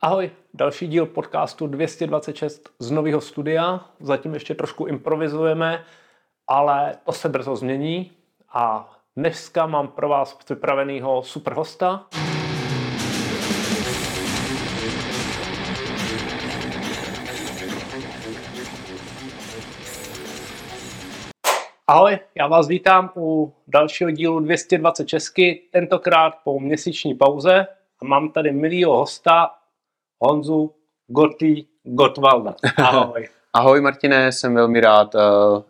Ahoj, další díl podcastu 226 z nového studia. Zatím ještě trošku improvizujeme, ale to se brzo změní a dneska mám pro vás připraveného super hosta. Ahoj, já vás vítám u dalšího dílu 226, tentokrát po měsíční pauze. A mám tady milýho hosta, Honzu Gotti Gotwalda. Ahoj. Ahoj Martine, jsem velmi rád, eh,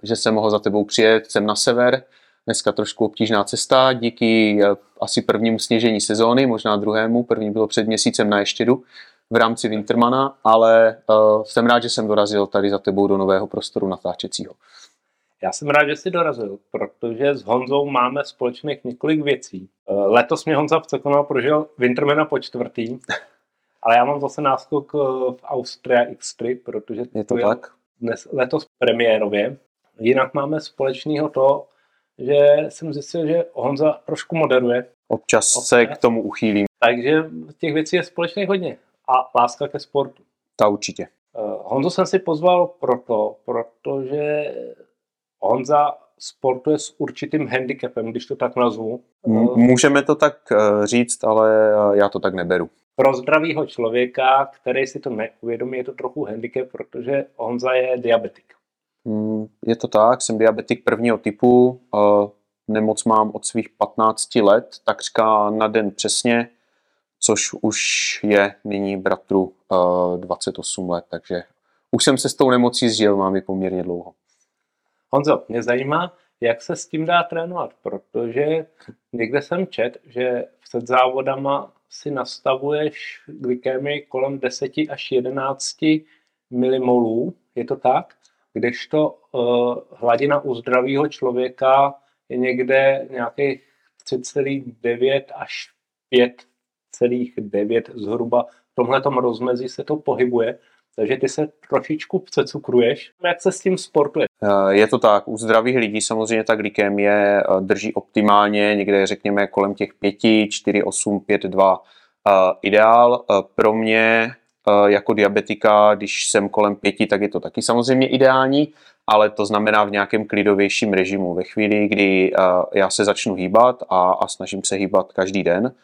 že jsem mohl za tebou přijet sem na sever. Dneska trošku obtížná cesta, díky eh, asi prvnímu sněžení sezóny, možná druhému, první bylo před měsícem na Ještědu v rámci Wintermana, ale uh, jsem rád, že jsem dorazil tady za tebou do nového prostoru natáčecího. Já jsem rád, že jsi dorazil, protože s Honzou máme společných několik věcí. Letos mě Honza v Cekonal prožil Wintermana po čtvrtý, ale já mám zase náskok v Austria X3, protože je to tak? Dnes, letos premiérově. Jinak máme společného to, že jsem zjistil, že Honza trošku moderuje. Občas, Občas se k tomu uchýlím. Takže těch věcí je společných hodně. A láska ke sportu. Ta určitě. Uh, Honzu jsem si pozval proto, protože Honza sportuje s určitým handicapem, když to tak nazvu. Můžeme to tak eh, říct, ale eh, já to tak neberu. Pro zdravého člověka, který si to neuvědomí, je to trochu handicap, protože Honza je diabetik. Mm, je to tak, jsem diabetik prvního typu, nemoc mám od svých 15 let, takřka na den přesně, což už je nyní bratru 28 let, takže už jsem se s tou nemocí zžil, mám ji poměrně dlouho. Honzo, mě zajímá, jak se s tím dá trénovat, protože někde jsem čet, že před závodama si nastavuješ glykemii kolem 10 až 11 milimolů, je to tak? Kdežto uh, hladina u zdravého člověka je někde nějakých 3,9 až 5,9 zhruba. V tomhle rozmezí se to pohybuje. Takže ty se trošičku přecukruješ. Jak se s tím sportuje? Eh, je to tak. U zdravých lidí samozřejmě ta glykemie eh, drží optimálně, někde řekněme kolem těch 5, 4, 8, 5, 2 ideál. Eh, pro mě jako diabetika, když jsem kolem 5, tak je to taky samozřejmě ideální, ale to znamená v nějakém klidovějším režimu. Ve chvíli, kdy já se začnu hýbat a, a snažím se hýbat každý den,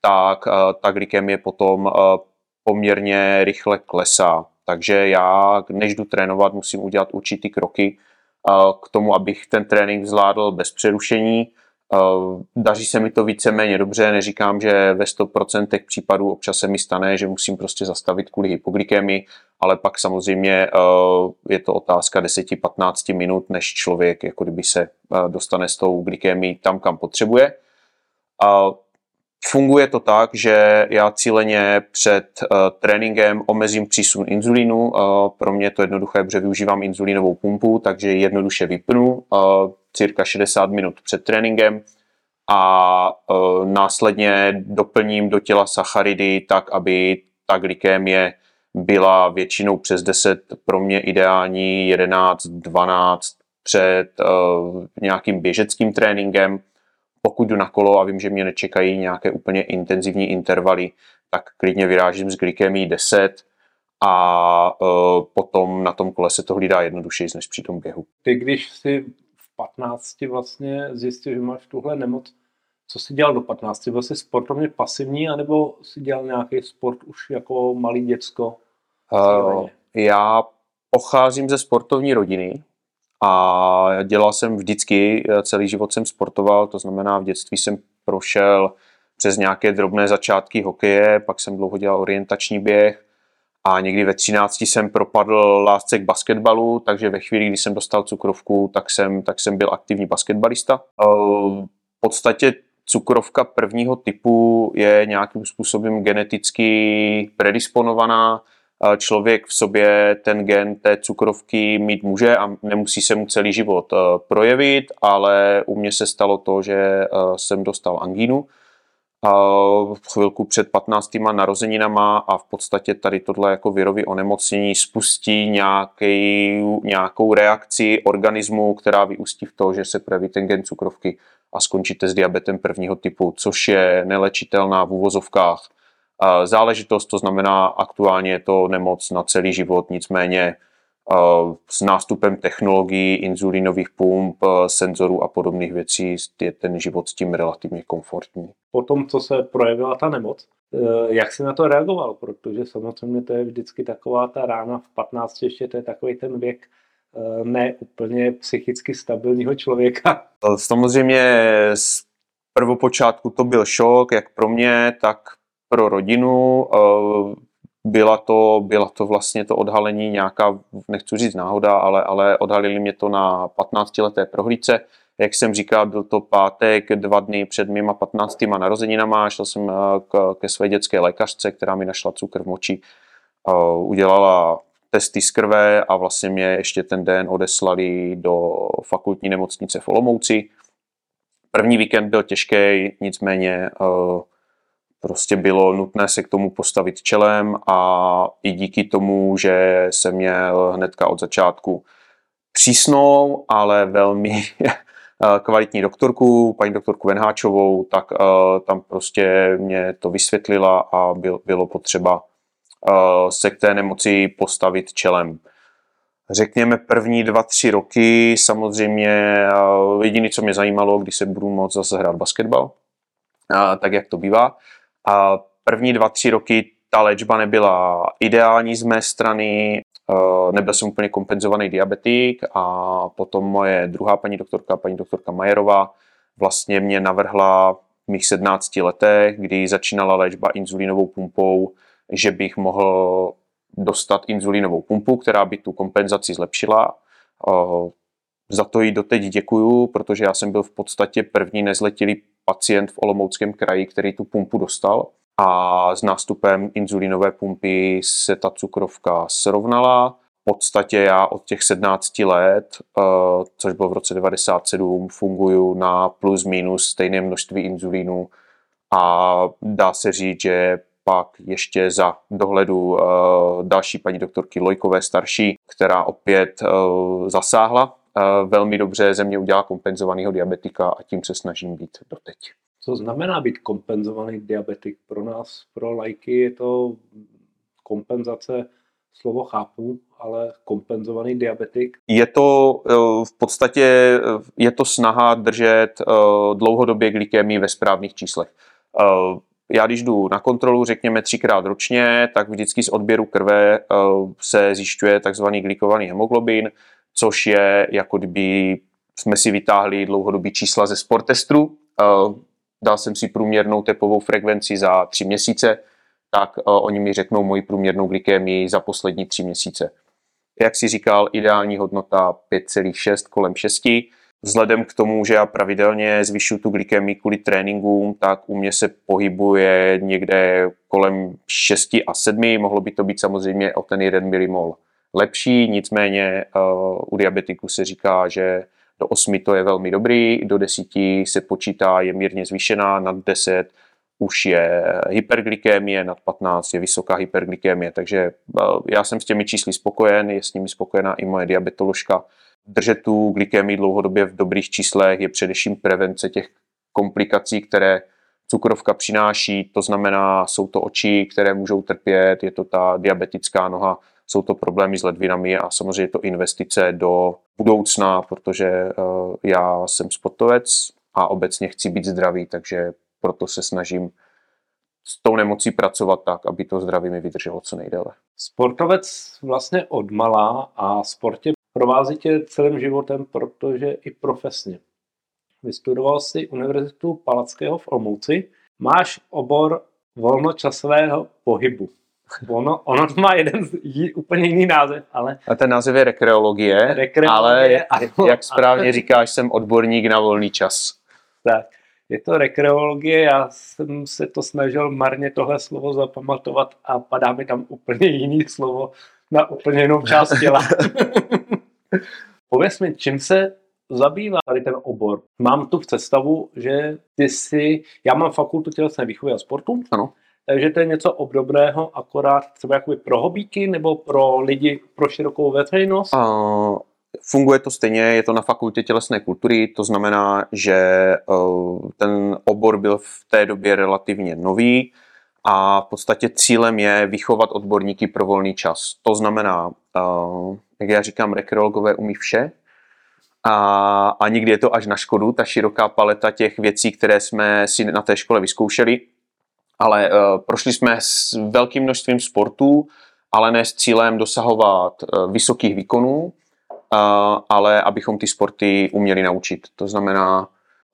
tak ta glykemie potom poměrně rychle klesá. Takže já, než jdu trénovat, musím udělat určitý kroky k tomu, abych ten trénink zvládl bez přerušení. Daří se mi to víceméně dobře, neříkám, že ve 100% případů občas se mi stane, že musím prostě zastavit kvůli hypoglykemii, ale pak samozřejmě je to otázka 10-15 minut, než člověk jako kdyby se dostane s tou glykemií tam, kam potřebuje. Funguje to tak, že já cíleně před uh, tréninkem omezím přísun inzulínu. Uh, pro mě to jednoduché, protože využívám inzulínovou pumpu, takže jednoduše vypnu uh, cirka 60 minut před tréninkem a uh, následně doplním do těla sacharidy tak, aby ta glykémie byla většinou přes 10, pro mě ideální 11, 12 před uh, nějakým běžeckým tréninkem pokud jdu na kolo a vím, že mě nečekají nějaké úplně intenzivní intervaly, tak klidně vyrážím s glykemí 10 a uh, potom na tom kole se to hlídá jednodušeji než při tom běhu. Ty, když si v 15 vlastně zjistil, že máš tuhle nemoc, co jsi dělal do 15? Byl jsi sportovně pasivní, anebo jsi dělal nějaký sport už jako malý děcko? Uh, já pocházím ze sportovní rodiny, a dělal jsem vždycky, eh, celý život jsem sportoval, to znamená v dětství jsem prošel přes nějaké drobné začátky hokeje, pak jsem dlouho dělal orientační běh a někdy ve 13 jsem propadl lásce k basketbalu, takže ve chvíli, kdy jsem dostal cukrovku, tak jsem, tak jsem byl aktivní basketbalista. Eh, v podstatě cukrovka prvního typu je nějakým způsobem geneticky predisponovaná, člověk v sobě ten gen té cukrovky mít může a nemusí se mu celý život eh, projevit, ale u mě se stalo to, že eh, jsem dostal angínu v chvilku před 15. narozeninama a v podstatě tady tohle jako virový onemocnění spustí nějaký, nějakou reakci organismu, která vyústí v to, že se projeví ten gen cukrovky a skončíte s diabetem prvního typu, což je nelečitelná v úvozovkách záležitost, to znamená aktuálně je to nemoc na celý život, nicméně s nástupem technologií, inzulínových pump, senzorů a podobných věcí je ten život s tím relativně komfortní. Po tom, co se projevila ta nemoc, eh, jak jsi na to reagoval? Protože samozřejmě to je vždycky taková ta rána v 15, ještě to je takový ten věk eh, ne úplně psychicky stabilního člověka. Samozřejmě z prvopočátku to byl šok, jak pro mě, tak pro rodinu. Eh, byla to, byla to vlastně to odhalení nějaká, nechci říct náhoda, ale, ale odhalili mě to na 15-leté prohlídce. Jak jsem říkal, byl to pátek, dva dny před mýma 15. narozeninama, šel jsem eh, k, ke své dětské lékařce, která mi našla cukr v moči, uh, udělala testy z krve a vlastně mě ještě ten den odeslali do fakultní nemocnice v Olomouci. První víkend byl těžký, nicméně uh, prostě bylo nutné se k tomu postavit čelem a i díky tomu, že jsem měl hnedka od začátku přísnou, ale velmi kvalitní doktorku, paní doktorku Venháčovou, tak uh, tam prostě mě to vysvětlila a byl, bylo potřeba uh, se k té nemoci postavit čelem. Řekněme první dva, tři roky samozřejmě jediné, co mě zajímalo, když se budu moct zase hrát basketbal, tak jak to bývá, a první dva, tři roky ta léčba nebyla ideální z mé strany, eh, nebyl jsem úplně kompenzovaný diabetik a potom moje druhá paní doktorka, paní doktorka Majerová, vlastně mě navrhla v mých 17 letech, kdy začínala léčba inzulínovou pumpou, že bych mohl dostat inzulínovou pumpu, která by tu kompenzaci zlepšila. Eh, za to jí doteď děkuju, protože já jsem byl v podstatě první nezletilý pacient v Olomouckém kraji, který tu pumpu dostal a s nástupem inzulínové pumpy se ta cukrovka srovnala. V podstatě já od těch 17 let, eh, což bylo v roce 97, funguju na plus minus stejné množství inzulínu a dá se říct, že pak ještě za dohledu eh, další paní doktorky Lojkové starší, která opět eh, zasáhla velmi dobře ze mě udělá kompenzovaného diabetika a tím se snažím být doteď. Co znamená být kompenzovaný diabetik? Pro nás, pro lajky, je to kompenzace, slovo chápu, ale kompenzovaný diabetik? Je to eh, v podstatě eh, je to snaha držet eh, dlouhodobě glykémii ve správných číslech. Já když jdu na kontrolu, řekněme třikrát ročně, tak vždycky z odběru krve se zjišťuje takzvaný glykovaný hemoglobin, což je jako kdyby jsme si vytáhli dlouhodobý čísla ze sportestru. Eh, dal jsem si průměrnou tepovou frekvenci za tři měsíce, tak eh, oni mi řeknou moji průměrnou glykémii za poslední tři měsíce. Jak si říkal, ideální hodnota 5,6 kolem 6. Vzhledem k tomu, že já pravidelně zvyšuju tu glykémii kvůli tréninkům, tak u mě se pohybuje někde kolem 6 a 7. Mohlo by to být samozřejmě o ten 1 milimol lepší, nicméně uh, u diabetiku se říká, že do 8 to je velmi dobrý, do 10 se počítá, je mírně zvýšená, nad 10 už je hyperglykémie, nad 15 je vysoká hyperglykémie, takže uh, já jsem s těmi čísly spokojen, je s nimi spokojená i moje diabetoložka. Držet tu glykémii dlouhodobě v dobrých číslech je především prevence těch komplikací, které cukrovka přináší, to znamená, jsou to oči, které můžou trpět, je to ta diabetická noha, jsou to problémy s ledvinami a samozřejmě to investice do budoucna, protože eh, já jsem sportovec a obecně chci být zdravý, takže proto se snažím s tou nemocí pracovat tak, aby to zdraví mi vydrželo co nejdéle. Sportovec vlastně odmala a sportě provází tě celým životem, protože i profesně. Vystudoval si Univerzitu Palackého v Olmouci. Máš obor volnočasového pohybu. Ono, ono to má jeden jí, úplně jiný název, ale... A ten název je rekreologie, rekreologie ale ano, jak správně ano. říkáš, jsem odborník na volný čas. Tak, je to rekreologie, já jsem se to snažil marně tohle slovo zapamatovat a padá mi tam úplně jiný slovo na úplně jinou část těla. Pověz mi, čím se zabývá tady ten obor. Mám tu v představu, že ty si, já mám fakultu tělesné výchovy a sportu, ano. Takže to je něco obdobného, akorát třeba jakoby pro hobíky nebo pro lidi, pro širokou veřejnost? Uh, funguje to stejně, je to na fakultě tělesné kultury, to znamená, že uh, ten obor byl v té době relativně nový a v podstatě cílem je vychovat odborníky pro volný čas. To znamená, uh, jak já říkám, rekreologové umí vše a, a nikdy je to až na škodu, ta široká paleta těch věcí, které jsme si na té škole vyzkoušeli, ale uh, prošli jsme s velkým množstvím sportů, ale ne s cílem dosahovat uh, vysokých výkonů, uh, ale abychom ty sporty uměli naučit. To znamená,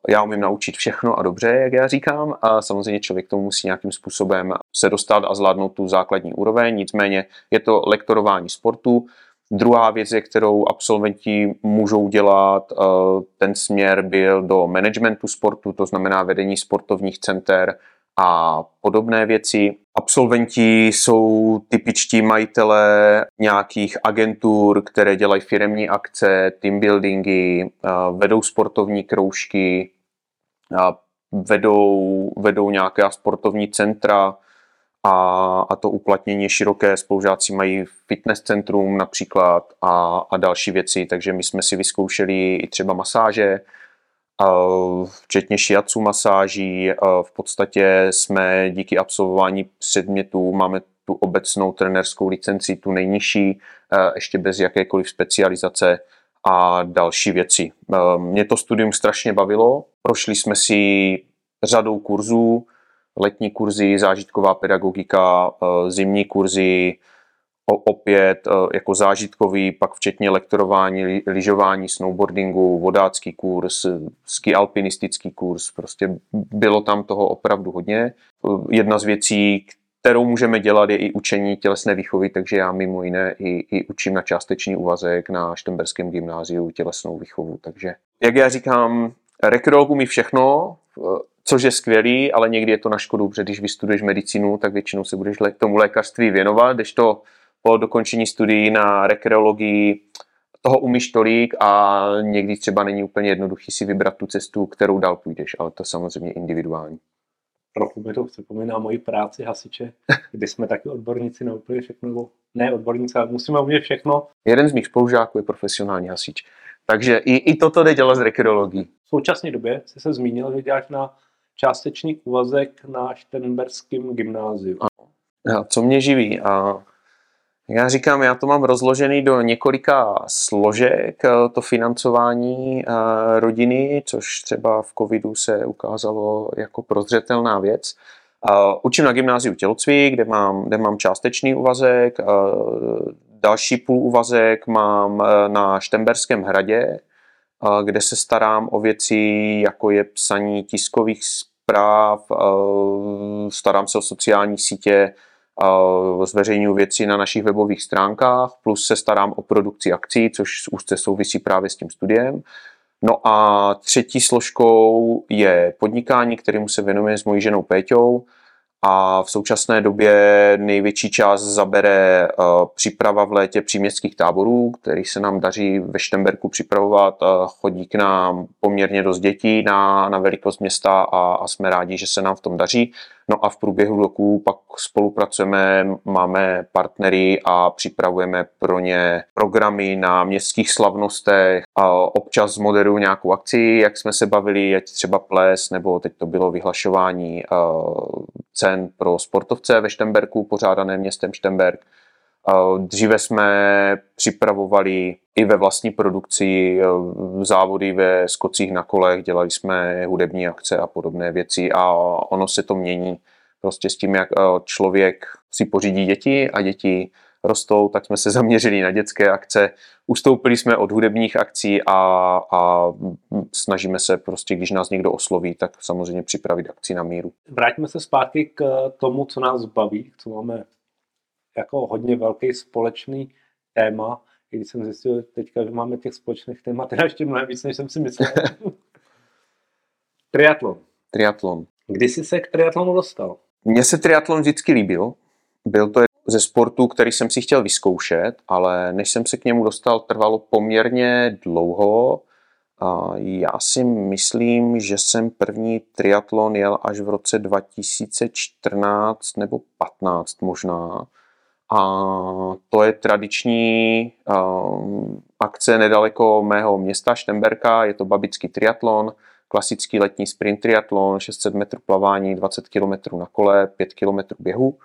já umím naučit všechno a dobře, jak já říkám, a samozřejmě člověk tomu musí nějakým způsobem se dostat a zvládnout tu základní úroveň, nicméně je to lektorování sportu. Druhá věc, je, kterou absolventi můžou dělat, eh, ten směr byl do managementu sportu, to znamená vedení sportovních center a podobné věci. Absolventi jsou typičtí majitelé nějakých agentur, které dělají firemní akce, team buildingy, vedou sportovní kroužky, vedou, vedou nějaké sportovní centra a, a to uplatnění široké. Spolužáci mají fitness centrum například a, a další věci, takže my jsme si vyzkoušeli i třeba masáže, včetně šiacu masáží. V podstatě jsme díky absolvování předmětů máme tu obecnou trenerskou licenci, tu nejnižší, ještě bez jakékoliv specializace a další věci. Mě to studium strašně bavilo. Prošli jsme si řadou kurzů, letní kurzy, zážitková pedagogika, zimní kurzy, opět e, jako zážitkový, pak včetně lektorování, lyžování, snowboardingu, vodácký kurz, ski alpinistický kurz, prostě bylo tam toho opravdu hodně. E, jedna z věcí, kterou můžeme dělat, je i učení tělesné výchovy, takže já mimo jiné i, i učím na částečný úvazek na Štemberském gymnáziu tělesnou výchovu. Takže, jak já říkám, rekreolog umí všechno, e, což je skvělý, ale někdy je to na škodu, protože když vystuduješ medicínu, tak většinou se budeš tomu lékařství věnovat, když to po dokončení studií na rekreologii toho umíš tolik a někdy třeba není úplně jednoduchý si vybrat tu cestu, kterou dál půjdeš, ale to samozřejmě individuální. Trochu mi to připomíná moji práci hasiče, kdy jsme taky odborníci na úplně všechno, ne odborníci, ale musíme umět všechno. Jeden z mých spolužáků je profesionální hasič. Takže i, i toto jde dělat z rekreologií. V současné době jsi se zmínil, že děláš na částečný úvazek na Štenberském gymnáziu. A co mě živí? A já říkám, já to mám rozložený do několika složek, eh, to financování eh, rodiny, což třeba v covidu se ukázalo jako prozřetelná věc. Eh, učím na gymnáziu tělocvik, kde mám, kde mám částečný úvazek, další půl úvazek mám na Štemberském hradě, kde se starám o věci, jako je psaní tiskových zpráv, starám se o sociální sítě, zveřejňuji věci na našich webových stránkách, plus se starám o produkci akcí, což úzce souvisí právě s tím studiem. No a třetí složkou je podnikání, kterému se věnujeme s mojí ženou Péťou a v současné době největší část zabere uh, příprava v létě příměstských táborů, který se nám daří ve Štemberku připravovat. Uh, chodí k nám poměrně dost dětí na, na velikost města a, a jsme rádi, že se nám v tom daří. No a v průběhu roku pak spolupracujeme, máme partnery a připravujeme pro ně programy na městských slavnostech a občas moderuju nějakou akci, jak jsme se bavili, ať třeba ples, nebo teď to bylo vyhlašování cen pro sportovce ve Štemberku, pořádané městem Štemberg. Dříve jsme připravovali i ve vlastní produkci závody ve skocích na kolech, dělali jsme hudební akce a podobné věci a ono se to mění prostě s tím, jak člověk si pořídí děti a děti rostou, tak jsme se zaměřili na dětské akce. Ustoupili jsme od hudebních akcí a, a snažíme se prostě, když nás někdo osloví, tak samozřejmě připravit akci na míru. Vrátíme se zpátky k tomu, co nás baví, co máme jako hodně velký společný téma, i když jsem zjistil teďka, že máme těch společných témat teda ještě mnohem víc, než jsem si myslel. triatlon. Triatlon. Kdy jsi se k triatlonu dostal? Mně se triatlon vždycky líbil. Byl to ze sportu, který jsem si chtěl vyzkoušet, ale než jsem se k němu dostal, trvalo poměrně dlouho. Já si myslím, že jsem první triatlon jel až v roce 2014 nebo 15 možná. A to je tradiční um, akce nedaleko mého města Štemberka, je to babický triatlon, klasický letní sprint triatlon, 600 metrů plavání, 20 km na kole, 5 km běhu.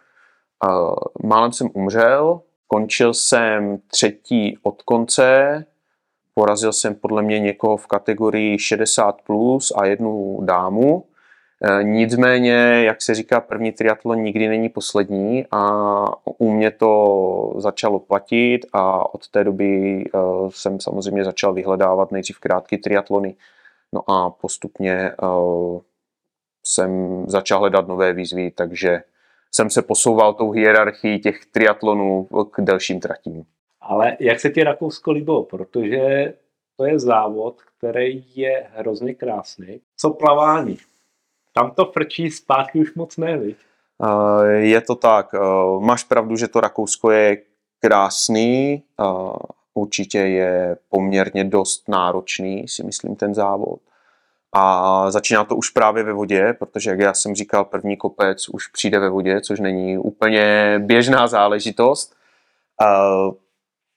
Málem jsem umřel, končil jsem třetí od konce, porazil jsem podle mě někoho v kategorii 60 plus a jednu dámu. E, nicméně, jak se říká, první triatlon nikdy není poslední a u mě to začalo platit a od té doby e, jsem samozřejmě začal vyhledávat nejdřív krátké triatlony, no a postupně e, jsem začal hledat nové výzvy, takže jsem se posouval tou hierarchii těch triatlonů k delším tratím. Ale jak se ti Rakousko líbilo? Protože to je závod, který je hrozně krásný. Co plavání? Tam to frčí zpátky už moc ne, viď? Je to tak. Máš pravdu, že to Rakousko je krásný. Určitě je poměrně dost náročný, si myslím, ten závod. A začíná to už právě ve vodě, protože, jak já jsem říkal, první kopec už přijde ve vodě, což není úplně běžná záležitost.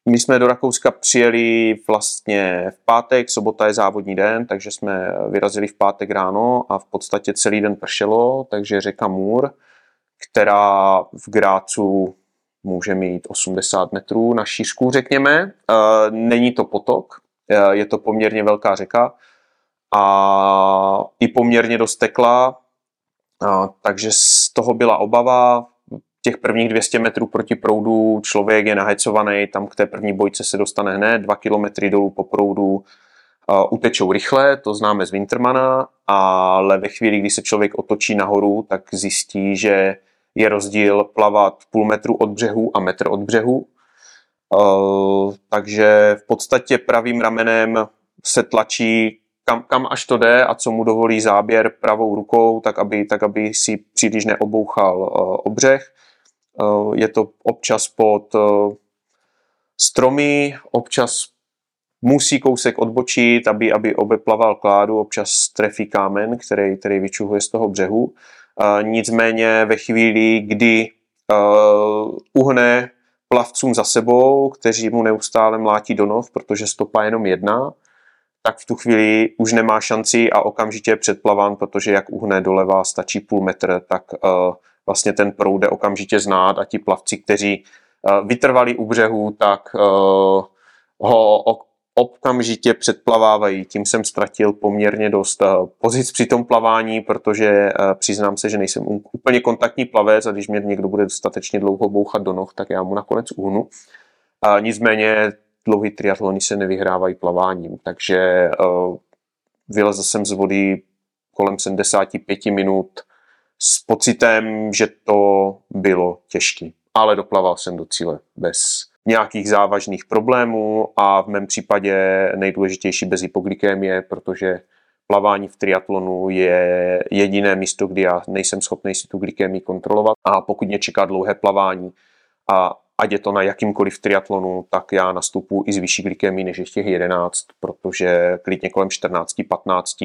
My jsme do Rakouska přijeli vlastně v pátek, sobota je závodní den, takže jsme vyrazili v pátek ráno a v podstatě celý den pršelo, takže řeka Můr, která v Grácu může mít 80 metrů na šířku, řekněme. Není to potok, je to poměrně velká řeka, a i poměrně dost tekla, a, takže z toho byla obava. Těch prvních 200 metrů proti proudu člověk je nahecovaný, tam k té první bojce se dostane hned, dva kilometry dolů po proudu a, utečou rychle, to známe z Wintermana, ale ve chvíli, kdy se člověk otočí nahoru, tak zjistí, že je rozdíl plavat půl metru od břehu a metr od břehu. Uh, takže v podstatě pravým ramenem se tlačí kam, kam až to jde a co mu dovolí záběr pravou rukou, tak aby, tak aby si příliš neobouchal uh, obřeh. Uh, je to občas pod uh, stromy, občas musí kousek odbočit, aby, aby obeplaval kládu, občas trefí kámen, který, který vyčuhuje z toho břehu. Uh, nicméně ve chvíli, kdy uh, uhne plavcům za sebou, kteří mu neustále mlátí do nov, protože stopa je jenom jedna, tak v tu chvíli už nemá šanci a okamžitě je předplaván, protože jak uhne doleva stačí půl metr, tak vlastně ten proud okamžitě znát a ti plavci, kteří uh, vytrvali u břehu, tak uh, ho okamžitě předplavávají. Tím jsem ztratil poměrně dost pozic při tom plavání, protože přiznám se, že nejsem úplně kontaktní plavec a když mě někdo bude dostatečně dlouho bouchat do noh, tak já mu nakonec uhnu. Nicméně dlouhý triatlony se nevyhrávají plaváním, takže vylezl jsem z vody kolem 75 minut s pocitem, že to bylo těžké. Ale doplaval jsem do cíle bez nějakých závažných problémů a v mém případě nejdůležitější bez hypoglykémie, protože plavání v triatlonu je jediné místo, kdy já nejsem schopný si tu glykémii kontrolovat a pokud mě čeká dlouhé plavání a ať je to na jakýmkoliv triatlonu, tak já nastupu i s vyšší glykemii než ještě 11, protože klidně kolem 14, 15,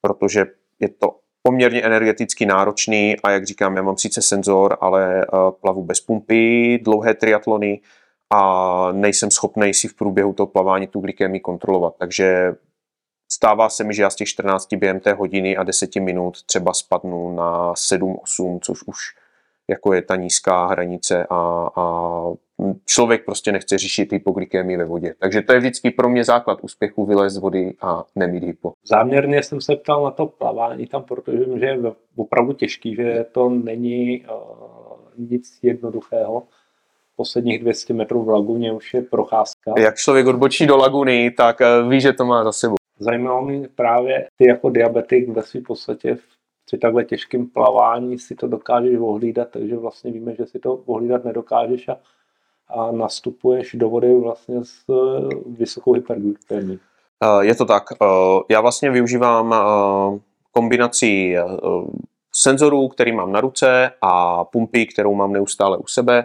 protože je to poměrně energeticky náročný a jak říkám, já mám sice senzor, ale eh, plavu bez pumpy, dlouhé triatlony a nejsem schopný si v průběhu toho plavání tu glykemii kontrolovat. Takže stává se mi, že já z těch 14 během té hodiny a 10 minut třeba spadnu na 7-8, což už jako je ta nízká hranice a, a člověk prostě nechce řešit hypoglykémii ve vodě. Takže to je vždycky pro mě základ úspěchu vylézt z vody a nemít hypo. Záměrně jsem se ptal na to plavání tam, protože vím, že je opravdu těžký, že to není uh, nic jednoduchého. Posledních 200 metrů v laguně už je procházka. Jak člověk odbočí do laguny, tak uh, ví, že to má za sebou. Zajímalo mě právě ty jako diabetik ve své podstatě v při takhle těžkém plavání si to dokážeš ohlídat, takže vlastně víme, že si to ohlídat nedokážeš a, a nastupuješ do vody vlastně s eh, vysokou hyperglykemí. Eh, je to tak. Eh, já vlastně využívám kombinací senzorů, který mám na ruce a pumpy, kterou mám neustále u sebe.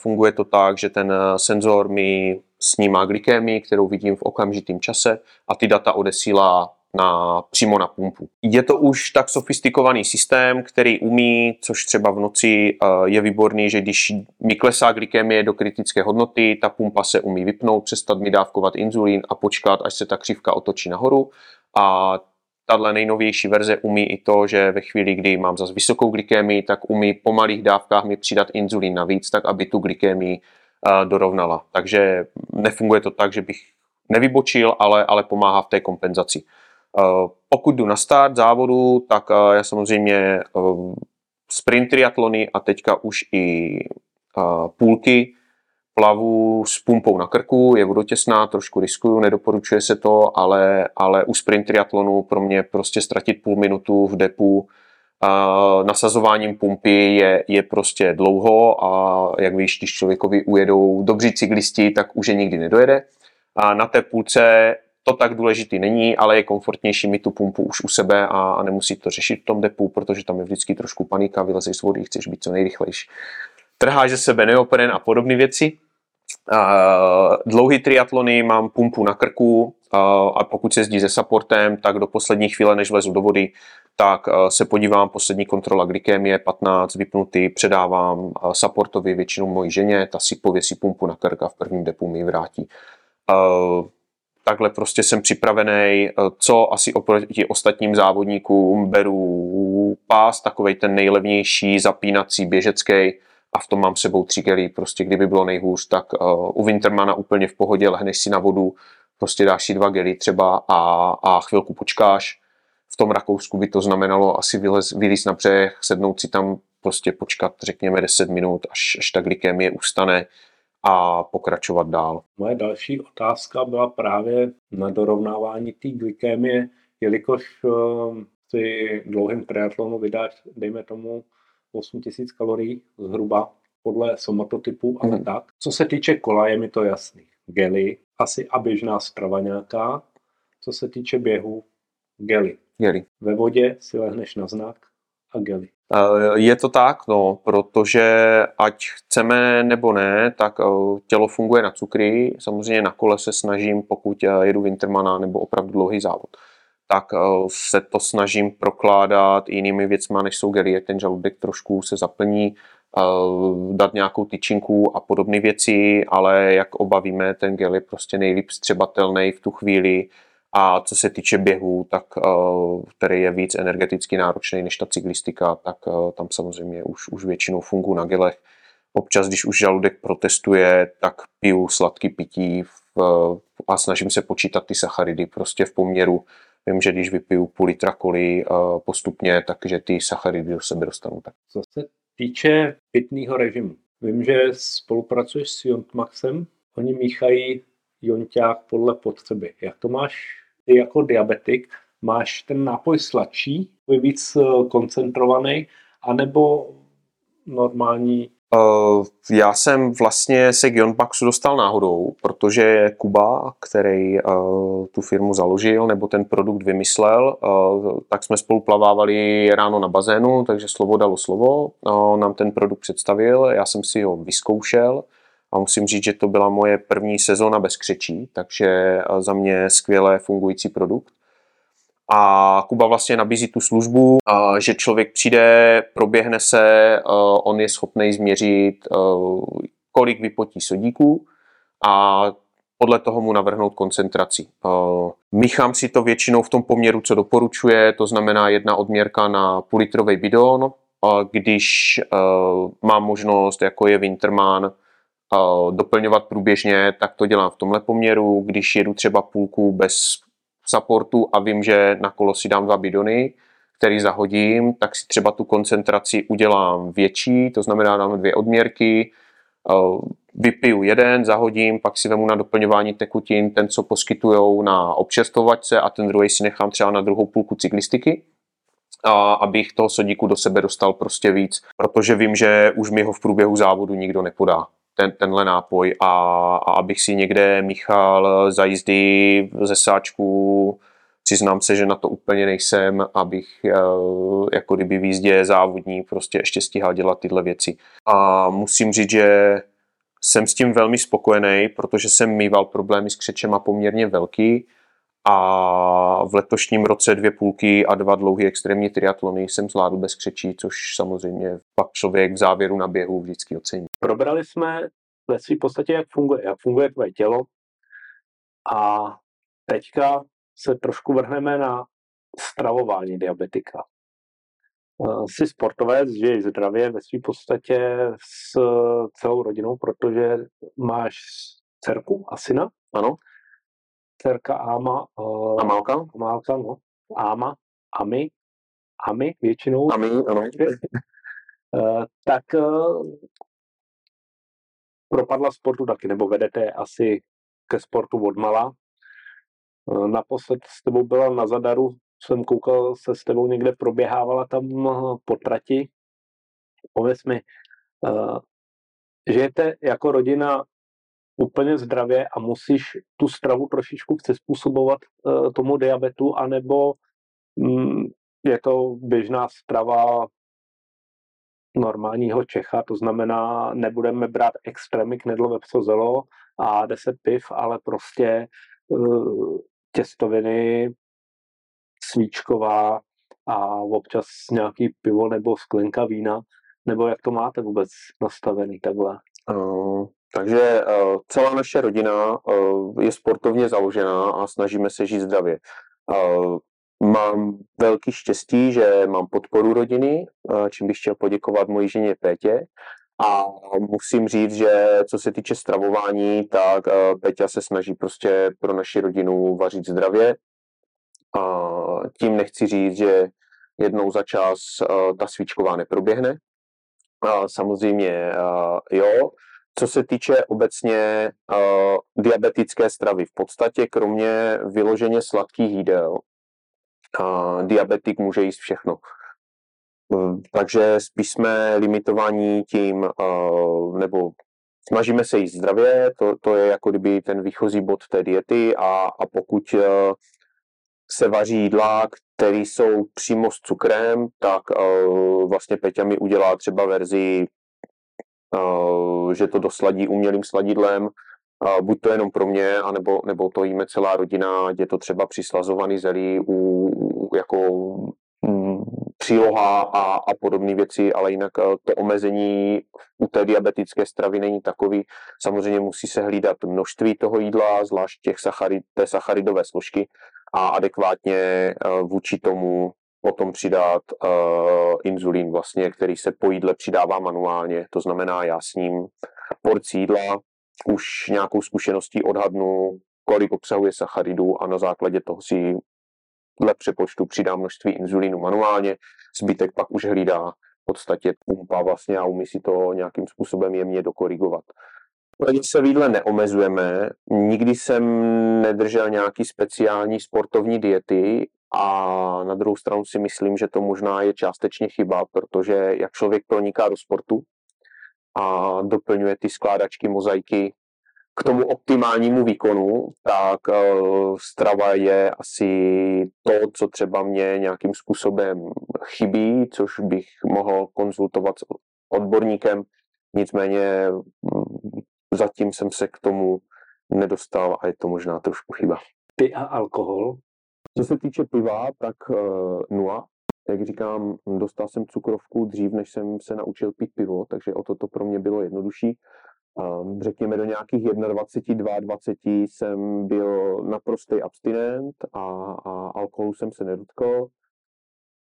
Funguje to tak, že ten senzor mi snímá glykémii, kterou vidím v okamžitém čase a ty data odesílá na, přímo na pumpu. Je to už tak sofistikovaný systém, který umí, což třeba v noci eh, je výborný, že když mi klesá glykemie do kritické hodnoty, ta pumpa se umí vypnout, přestat mi dávkovat inzulín a počkat, až se ta křivka otočí nahoru a tahle nejnovější verze umí i to, že ve chvíli, kdy mám zase vysokou glykémii, tak umí po malých dávkách mi přidat inzulín navíc, tak aby tu glykémii dorovnala. Takže nefunguje to tak, že bych nevybočil, ale, ale pomáhá v té kompenzaci. Pokud jdu na start závodu, tak já samozřejmě sprint triatlony a teďka už i půlky plavu s pumpou na krku, je vodotěsná, trošku riskuju, nedoporučuje se to, ale, ale u sprint triatlonu pro mě prostě ztratit půl minutu v depu Uh, nasazováním pumpy je, je prostě dlouho a jak víš, když člověkovi ujedou dobří cyklisti, tak už je nikdy nedojede. A na té půlce to tak důležitý není, ale je komfortnější mít tu pumpu už u sebe a, a nemusí to řešit v tom depu, protože tam je vždycky trošku panika, vylezeš z vody, chceš být co nejrychlejší. Trháš ze sebe neopren a podobné věci. Uh, dlouhý triatlony mám pumpu na krku a pokud se jezdí se supportem, tak do poslední chvíle, než vlezu do vody, tak se podívám, poslední kontrola glykémie, 15, vypnutý, předávám supportovi, většinou mojí ženě, ta si pověsí pumpu na krk a v prvním depu mi vrátí. Uh, takhle prostě jsem připravený, co asi oproti ostatním závodníkům beru pás, takovej ten nejlevnější, zapínací, běžecký, a v tom mám sebou tři gely, prostě kdyby bylo nejhůř, tak uh, u Wintermana úplně v pohodě, lehneš si na vodu, prostě dáš si dva gely třeba a, a chvilku počkáš. V tom Rakousku by to znamenalo asi vylez, vylez na břeh, sednout si tam, prostě počkat, řekněme 10 minut, až, až ta glykemie ustane a pokračovat dál. Moje další otázka byla právě na dorovnávání té glykémie, jelikož si dlouhým triatlonu vydáš, dejme tomu, 8000 kalorií zhruba podle somatotypu, ale mm. tak. Co se týče kola, je mi to jasný. Gely, asi a běžná strava nějaká. Co se týče běhu, gely. Gely. Ve vodě si lehneš na znak a gely. Je to tak, no, protože ať chceme nebo ne, tak tělo funguje na cukry. Samozřejmě na kole se snažím, pokud jedu Wintermana nebo opravdu dlouhý závod tak eh, se to snažím prokládat jinými věcmi, než jsou gelie. Ten žaludek trošku se zaplní, eh, dát nějakou tyčinku a podobné věci, ale jak obavíme, ten gel je prostě nejlíp střebatelný v tu chvíli. A co se týče běhu, tak eh, který je víc energeticky náročný než ta cyklistika, tak tam samozřejmě už, už většinou funguji na gelech. Občas, když už žaludek protestuje, tak piju sladký pití v, a snažím se počítat ty sacharidy prostě v poměru Vím, že když vypiju půl litra koli uh, postupně, takže ty sacharidy do sebe dostanu. Tak. Co se týče pitného režimu, vím, že spolupracuješ s Jontmaxem, oni míchají jonťák podle potřeby. Jak to máš ty jako diabetik? Máš ten nápoj sladší, víc eh, koncentrovaný, anebo normální Uh, já jsem vlastně se k Jonpaxu dostal náhodou, protože Kuba, který uh, tu firmu založil nebo ten produkt vymyslel, uh, tak jsme spolu plavávali ráno na bazénu, takže slovo dalo slovo. Nám ten produkt představil, já jsem si ho vyzkoušel a musím říct, že to byla moje první sezóna bez křečí, takže za mě skvěle fungující produkt a Kuba vlastně nabízí tu službu, že člověk přijde, proběhne se, on je schopný změřit, kolik vypotí sodíků a podle toho mu navrhnout koncentraci. Míchám si to většinou v tom poměru, co doporučuje, to znamená jedna odměrka na půlitrový bidon, když mám možnost, jako je Winterman, doplňovat průběžně, tak to dělám v tomhle poměru. Když jedu třeba půlku bez supportu a vím, že na kolo si dám dva bidony, který zahodím, tak si třeba tu koncentraci udělám větší, to znamená dám dvě odměrky, vypiju jeden, zahodím, pak si vemu na doplňování tekutin ten, co poskytují na občerstvovačce a ten druhý si nechám třeba na druhou půlku cyklistiky, a abych toho sodíku do sebe dostal prostě víc, protože vím, že už mi ho v průběhu závodu nikdo nepodá ten, tenhle nápoj a, a abych si někde míchal za jízdy ze sáčku, přiznám se, že na to úplně nejsem, abych eh, jako kdyby v jízdě závodní prostě ještě stíhal dělat tyhle věci. A musím říct, že jsem s tím velmi spokojený, protože jsem mýval problémy s křečema poměrně velký a v letošním roce dvě půlky a dva dlouhé extrémní triatlony jsem zvládl bez křečí, což samozřejmě pak člověk v závěru na běhu vždycky ocení. Probrali jsme ve své podstatě, jak funguje, jak funguje tvoje tělo a teďka se trošku vrhneme na stravování diabetika. Uh, jsi sportovec, žiješ zdravě ve své podstatě s celou rodinou, protože máš dcerku a syna. Ano. Dcerka Áma. Uh, Amálka. Amálka, no. Áma. Ami. Ami většinou. Ami, ano. uh, tak uh, propadla sportu taky, nebo vedete asi ke sportu od mala. Uh, naposled s tebou byla na Zadaru, jsem koukal, se s tebou někde proběhávala tam po trati. Pověz mi, uh, žijete jako rodina úplně zdravě a musíš tu stravu trošičku přizpůsobovat uh, tomu diabetu, anebo um, je to běžná strava normálního Čecha, to znamená, nebudeme brát extrémy knedlo, vepřo, zelo a 10 piv, ale prostě uh, těstoviny, svíčková a občas nějaký pivo nebo sklenka vína, nebo jak to máte vůbec nastavený takhle? Uh, takže uh, celá naše rodina uh, je sportovně založená a snažíme se žít zdravě. Uh, mám velký štěstí, že mám podporu rodiny, čím bych chtěl poděkovat mojí ženě Pétě. A musím říct, že co se týče stravování, tak Péťa se snaží prostě pro naši rodinu vařit zdravě. A tím nechci říct, že jednou za čas ta svíčková neproběhne. Uh, samozřejmě jo. Co se týče obecně uh, diabetické stravy, v podstatě kromě vyloženě sladkých jídel, uh, diabetik může jíst všechno. Takže spíš jsme limitovaní tím, uh, nebo snažíme se jíst zdravě, to, to je jako kdyby ten výchozí bod té diety a, a pokud se vaří jídla, které jsou přímo s cukrem, tak vlastně Peťa mi udělá třeba verzi, že to dosladí umělým sladidlem, uh, buď to jenom pro mě, anebo, nebo to jíme celá rodina, je to třeba přislazovaný zelí u, jako um, příloha a, a podobné věci, ale jinak uh, to omezení u té diabetické stravy není takový. Samozřejmě musí se hlídat množství toho jídla, zvlášť těch sacharid, té sacharidové složky, a adekvátně eh, vůči tomu potom přidat uh, inzulín, vlastně, který se po jídle přidává manuálně. To znamená, já s ním porcí jídla už nějakou zkušeností odhadnu, kolik obsahuje sacharidů a na základě toho si dle přepočtu přidám množství inzulínu manuálně, zbytek pak už hlídá v podstatě pumpa vlastně a umí si to nějakým způsobem jemně dokorigovat. Ani se výdle neomezujeme, nikdy jsem nedržel nějaký speciální sportovní diety a na druhou stranu si myslím, že to možná je částečně chyba, protože jak člověk proniká do sportu a doplňuje ty skládačky, mozaiky k tomu optimálnímu výkonu, tak uh, strava je asi to, co třeba mě nějakým způsobem chybí, což bych mohl konzultovat s odborníkem. Nicméně zatím jsem se k tomu nedostal a je to možná trošku chyba. Ty a alkohol? Co se týče piva, tak uh, nula. Jak říkám, dostal jsem cukrovku dřív, než jsem se naučil pít pivo, takže o to to pro mě bylo jednodušší. Um, řekněme do nějakých 21, 22 jsem byl naprostý abstinent a, a alkoholu jsem se nedotkl.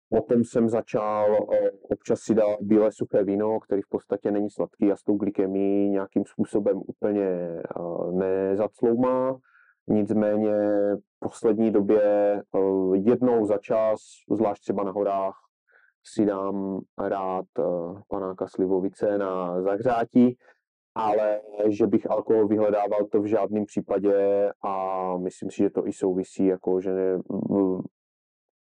Potom jsem začal eh, občas si dát bílé suché víno, který v podstatě není sladký a s tou glykemí nějakým způsobem úplně eh, nezacloumá. Nicméně v poslední době eh, jednou za čas, zvlášť třeba na horách, si dám rád panáka slivovice na zahřátí, ale že bych alkohol vyhledával to v žádném případě a myslím si, že to i souvisí, jako že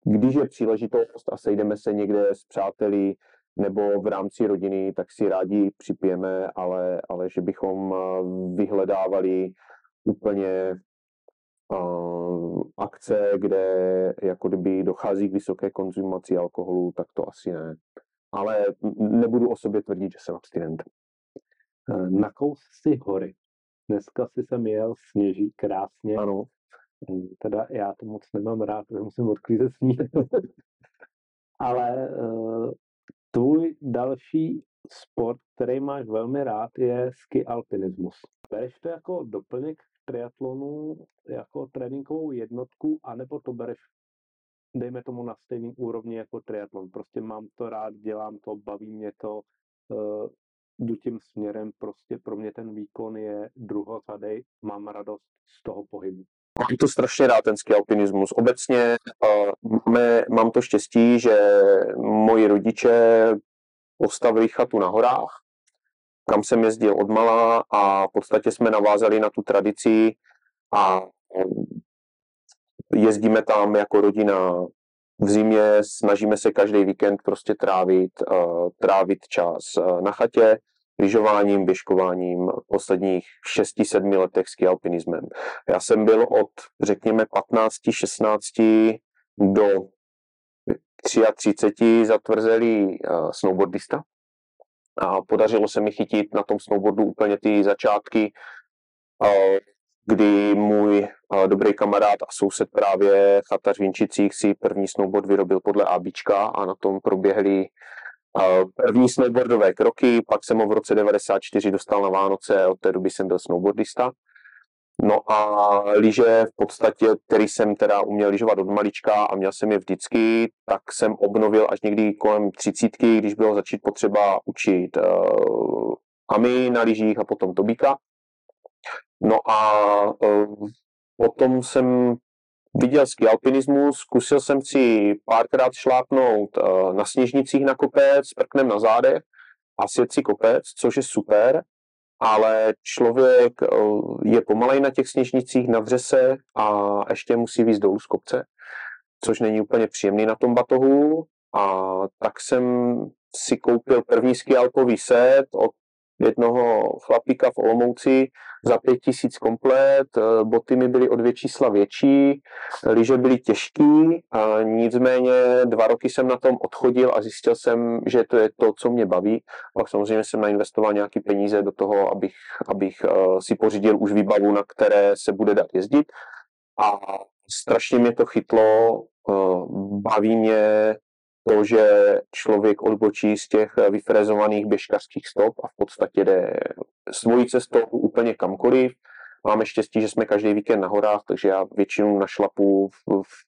když je příležitost a sejdeme se někde s přáteli nebo v rámci rodiny, tak si rádi připijeme, ale, ale že bychom eh, vyhledávali úplně uh, akce, kde jako kdyby dochází k vysoké konzumaci alkoholu, tak to asi ne. Ale nebudu o sobě tvrdit, že jsem abstinent. Eh, nakous si hory. Dneska si jsem jel, sněží krásně. Ano. Teda já to moc nemám rád, protože musím odklízet sníh. Ale uh, tvůj další sport, který máš velmi rád, je ski alpinismus. Bereš to jako doplněk k triatlonu, jako tréninkovou jednotku, anebo to bereš dejme tomu na stejný úrovni jako triatlon. Prostě mám to rád, dělám to, baví mě to, uh, jdu tím směrem, prostě pro mě ten výkon je druhořadej, mám radost z toho pohybu. Mám to strašně rád, ten alpinismus. Obecně uh, máme, mám to štěstí, že moji rodiče postavili chatu na horách, kam jsem jezdil od mala a v podstatě jsme navázali na tu tradici a jezdíme tam jako rodina v zimě, snažíme se každý víkend prostě trávit, uh, trávit čas na chatě, lyžováním, běžkováním posledních 6-7 letech s alpinismem. Já jsem byl od, řekněme, 15-16 do 33 zatvrzelý uh, snowboardista a podařilo se mi chytit na tom snowboardu úplně ty začátky, uh, kdy můj uh, dobrý kamarád a soused právě Chatař Vinčicích si první snowboard vyrobil podle ABčka a na tom proběhly První snowboardové kroky, pak jsem ho v roce 94 dostal na Vánoce, od té doby jsem byl snowboardista. No a lyže v podstatě, který jsem teda uměl lyžovat od malička a měl jsem je vždycky, tak jsem obnovil až někdy kolem třicítky, když bylo začít potřeba učit uh, Ami na lyžích a potom Tobíka. No a uh, potom jsem viděl ski alpinismus, zkusil jsem si párkrát šlápnout uh, na sněžnicích na kopec prknem na zádech a sjet si kopec, což je super, ale člověk uh, je pomalej na těch sněžnicích, navře se a ještě musí víc dolů z kopce, což není úplně příjemný na tom batohu. A tak jsem si koupil první ski alpový set od jednoho chlapíka v Olomouci za pět tisíc komplet, eh, boty mi byly o dvě čísla větší, lyže byly těžký a nicméně dva roky jsem na tom odchodil a zjistil jsem, že to je to, co mě baví. Pak samozřejmě jsem nainvestoval nějaké peníze do toho, abych, abych eh, si pořídil už výbavu, na které se bude dát jezdit a strašně mě to chytlo, eh, baví mě to, že člověk odbočí z těch vyfrezovaných běžkařských stop a v podstatě jde svojí cestou úplně kamkoliv. Máme štěstí, že jsme každý víkend na horách, takže já většinu našlapu v, v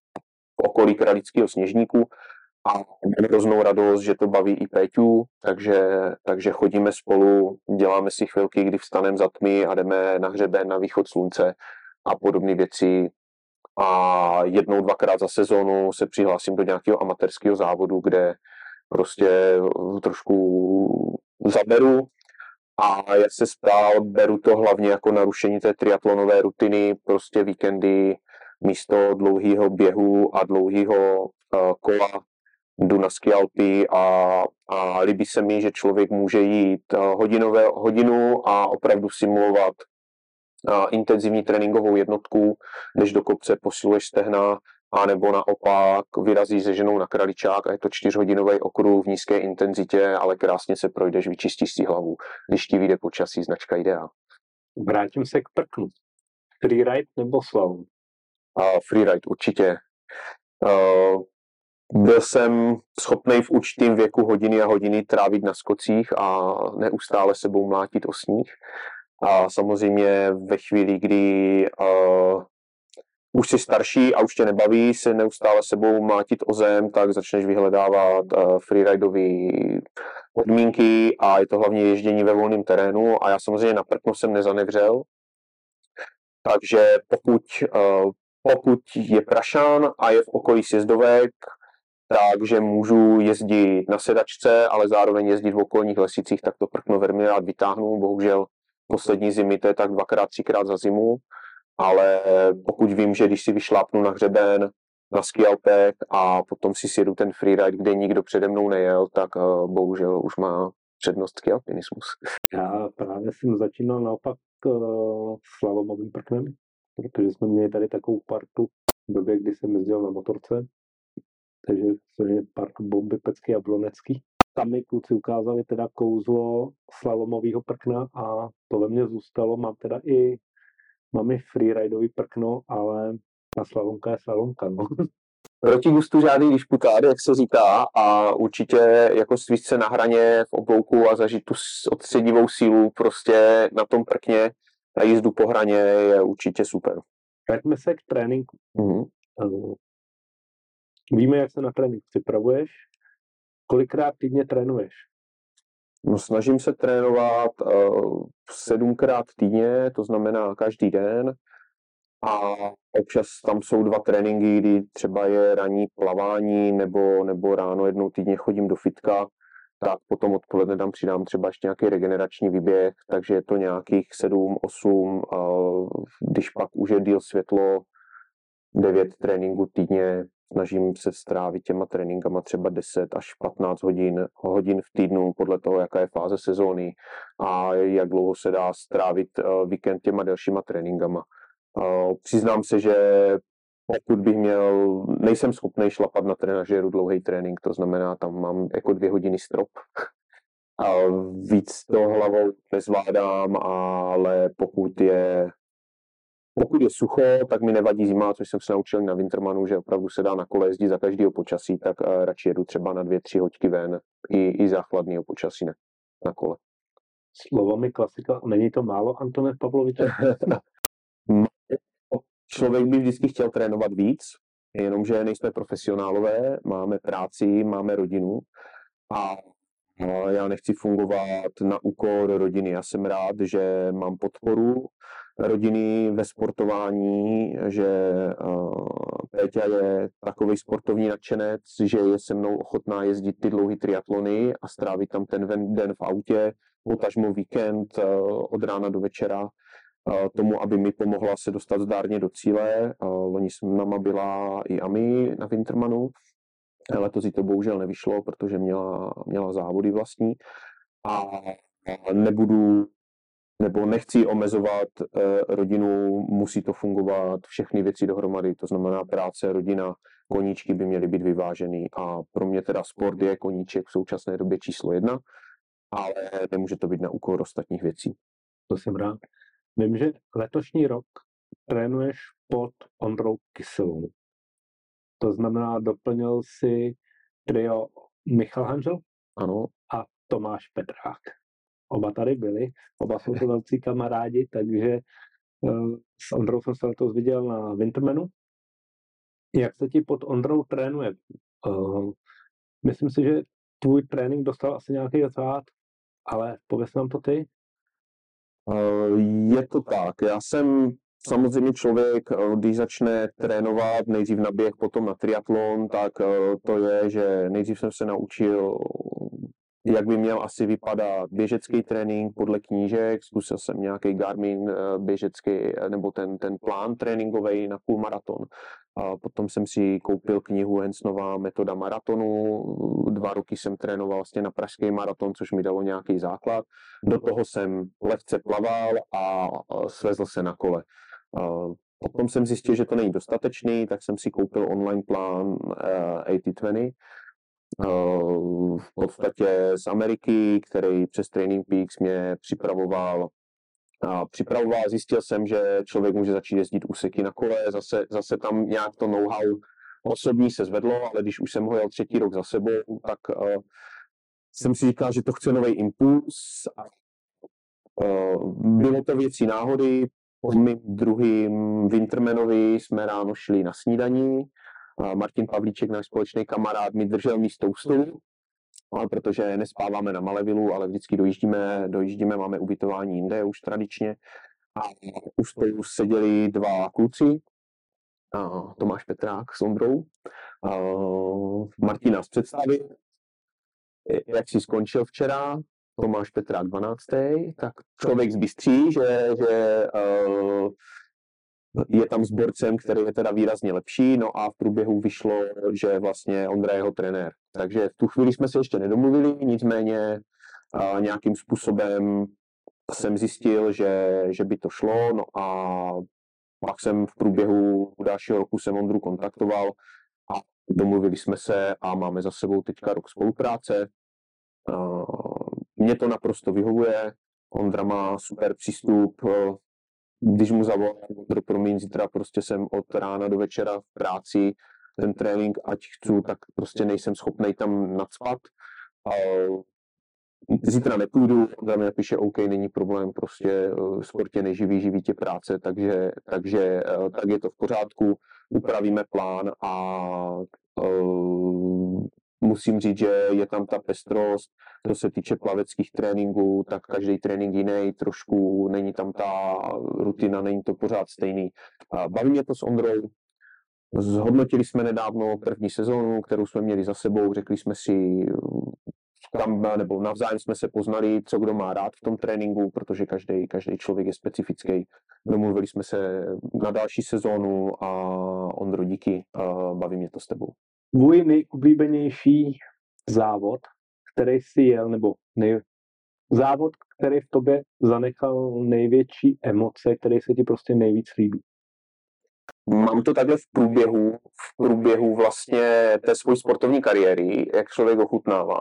okolí kralického sněžníku a mám hroznou radost, že to baví i Péťu, takže, takže chodíme spolu, děláme si chvilky, kdy vstaneme za tmy a jdeme na hřeben na východ slunce a podobné věci a jednou, dvakrát za sezónu se přihlásím do nějakého amatérského závodu, kde prostě trošku zaberu a jak se stál, beru to hlavně jako narušení té triatlonové rutiny, prostě víkendy místo dlouhého běhu a dlouhého uh, kola jdu na a, a líbí se mi, že člověk může jít uh, hodinové, hodinu a opravdu simulovat intenzivní tréninkovou jednotku, než do kopce posiluješ stehna, a nebo naopak vyrazíš se ženou na kraličák a je to čtyřhodinový okruh v nízké intenzitě, ale krásně se projdeš, vyčistíš si hlavu, když ti vyjde počasí, značka ideál. Vrátím se k prknu. Freeride nebo slalom? Uh, freeride určitě. Uh, byl jsem schopný v určitém věku hodiny a hodiny trávit na skocích a neustále sebou mlátit o sníh. A samozřejmě ve chvíli, kdy uh, už jsi starší a už tě nebaví se neustále sebou mátit o zem, tak začneš vyhledávat uh, freeridové podmínky a je to hlavně ježdění ve volném terénu a já samozřejmě na prkno jsem nezanevřel, takže pokud, uh, pokud je prašan a je v okolí sjezdovek, takže můžu jezdit na sedačce, ale zároveň jezdit v okolních lesicích, tak to prkno velmi rád vytáhnu. Bohužel poslední zimy to je tak dvakrát, třikrát za zimu, ale pokud vím, že když si vyšlápnu na hřeben, na ski a potom si sjedu ten freeride, kde nikdo přede mnou nejel, tak uh, bohužel už má přednost ski alpinismus. Já právě jsem začínal naopak uh, slalomovým prknem, protože jsme měli tady takovou partu v době, kdy jsem jezdil na motorce, takže jsme měli partu bomby, pecky a blonecký tam mi kluci ukázali teda kouzlo slalomového prkna a to ve mně zůstalo. Mám teda i, mám i freeridový prkno, ale na slalomka je slalomka, no. Proti gustu žádný disputát, jak se říká, a určitě jako svíst se na hraně v oblouku a zažít tu odstředivou sílu prostě na tom prkně na jízdu po hraně je určitě super. Vraťme se k tréninku. Mm-hmm. Víme, jak se na trénink připravuješ. Kolikrát týdně trénuješ? No, snažím se trénovat uh, sedmkrát týdně, to znamená každý den. A občas tam jsou dva tréninky, kdy třeba je ranní plavání nebo, nebo ráno jednou týdně chodím do fitka, tak potom odpoledne tam přidám třeba ještě nějaký regenerační výběh, takže je to nějakých 7, 8, a když pak už je díl světlo, 9 tréninků týdně, snažím se strávit těma tréninkama třeba 10 až 15 hodin, hodin v týdnu, podle toho, jaká je fáze sezóny a jak dlouho se dá strávit eh, víkend těma delšíma tréninkama. Eh, přiznám se, že pokud bych měl, nejsem schopný šlapat na trenažéru dlouhý trénink, to znamená, tam mám jako dvě hodiny strop. A víc to hlavou nezvládám, ale pokud je pokud je sucho, tak mi nevadí zima, což jsem se naučil na Wintermanu, že opravdu se dá na kole jezdit za každého počasí, tak eh, radši jedu třeba na dvě, tři hoďky ven i, i za chladného počasí ne, na kole. Slovami klasika, není to málo, Antone Pavloviče? Člověk by vždycky chtěl trénovat víc, jenomže nejsme profesionálové, máme práci, máme rodinu a já nechci fungovat na úkor rodiny. Já jsem rád, že mám podporu rodiny ve sportování, že Péťa je takový sportovní nadšenec, že je se mnou ochotná jezdit ty dlouhé triatlony a strávit tam ten den v autě, potažmo víkend od rána do večera tomu, aby mi pomohla se dostat zdárně do cíle. Loni s náma byla i Ami na Wintermanu. Letos jí to bohužel nevyšlo, protože měla, měla závody vlastní. A nebudu nebo nechci omezovat eh, rodinu, musí to fungovat, všechny věci dohromady, to znamená práce, rodina, koníčky by měly být vyvážený a pro mě teda sport je koníček v současné době číslo jedna, ale nemůže to být na úkor ostatních věcí. To jsem rád. Vím, že letošní rok trénuješ pod Ondrou Kyselou. To znamená, doplnil si trio Michal Hanžel ano. a Tomáš Petrák. Oba tady byli, oba jsou to velcí kamarádi, takže uh, s Ondrou jsem se letos viděl na Wintermanu. Jak se ti pod Ondrou trénuje? Uh, myslím si, že tvůj trénink dostal asi nějaký řád, ale pověs nám to ty. Uh, je to tak. Já jsem samozřejmě člověk, když začne trénovat nejdřív na běh, potom na triatlon, tak to je, že nejdřív jsem se naučil jak by měl asi vypadat běžecký trénink podle knížek, zkusil jsem nějaký Garmin eh, běžecký, eh, nebo ten, ten plán tréninkový na půlmaraton. A potom jsem si koupil knihu Hensnová metoda maratonu, dva roky jsem trénoval vlastně na pražský maraton, což mi dalo nějaký základ. Do toho jsem lehce plaval a svezl se na kole. Potom jsem zjistil, že to není dostatečný, tak jsem si koupil online plán 80-20, eh, v podstatě z Ameriky, který přes Training Peaks mě připravoval. A připravoval, zjistil jsem, že člověk může začít jezdit úseky na kole, zase, zase tam nějak to know-how osobní se zvedlo, ale když už jsem ho jel třetí rok za sebou, tak uh, jsem si říkal, že to chce nový impuls. A, uh, bylo to věcí náhody, po mým druhým Wintermanovi jsme ráno šli na snídaní Martin Pavlíček, náš společný kamarád, mi držel místo u stolu, protože nespáváme na Malevilu, ale vždycky dojíždíme, dojíždíme, máme ubytování jinde už tradičně. A u stolu seděli dva kluci, Tomáš Petrák s Ondrou. Martina z představy, jak si skončil včera, Tomáš Petrák 12. tak člověk zbystří, že, že uh, je tam s borcem, který je teda výrazně lepší, no a v průběhu vyšlo, že vlastně Ondra je jeho trenér. Takže v tu chvíli jsme se ještě nedomluvili, nicméně a nějakým způsobem jsem zjistil, že, že by to šlo, no a pak jsem v průběhu dalšího roku jsem Ondru kontaktoval a domluvili jsme se a máme za sebou teďka rok spolupráce. Mně to naprosto vyhovuje, Ondra má super přístup když mu zavolám, pro promiň, zítra prostě jsem od rána do večera v práci, ten trénink, ať chci, tak prostě nejsem schopný tam nadspat. A zítra nepůjdu, za mě napíše OK, není problém, prostě sport tě neživí, živí tě práce, takže, takže tak je to v pořádku, upravíme plán a uh, musím říct, že je tam ta pestrost, co se týče plaveckých tréninků, tak každý trénink jiný, trošku není tam ta rutina, není to pořád stejný. Baví mě to s Ondrou, Zhodnotili jsme nedávno první sezónu, kterou jsme měli za sebou, řekli jsme si, kam, nebo navzájem jsme se poznali, co kdo má rád v tom tréninku, protože každý, každý člověk je specifický. Domluvili jsme se na další sezónu a Ondro, díky, baví mě to s tebou. Tvůj nejoblíbenější závod, který jsi jel, nebo nej, závod, který v tobě zanechal největší emoce, který se ti prostě nejvíc líbí? Mám to takhle v průběhu, v průběhu vlastně té své sportovní kariéry, jak člověk ochutnává.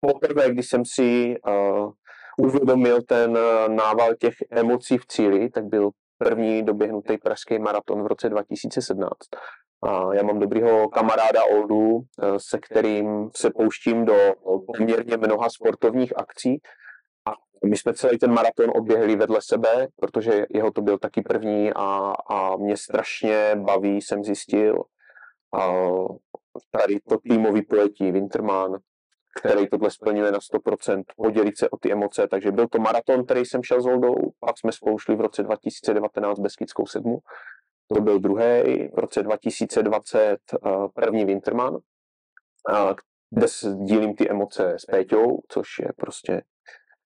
Poprvé, když jsem si uh, uvědomil ten nával těch emocí v cíli, tak byl první doběhnutý pražský maraton v roce 2017. A já mám dobrýho kamaráda Oldu, eh, se kterým se pouštím do poměrně mnoha sportovních akcí. A my jsme celý ten maraton oběhli vedle sebe, protože jeho to byl taky první a, a mě strašně baví, jsem zjistil, a tady to týmový pojetí Winterman, který tohle splňuje na 100%, podělit se o ty emoce. Takže byl to maraton, který jsem šel s Oldou, pak jsme spolu šli v roce 2019 Beskidskou sedmu to byl druhý, v roce 2020 eh, první Winterman, kde dílím ty emoce s Péťou, což je prostě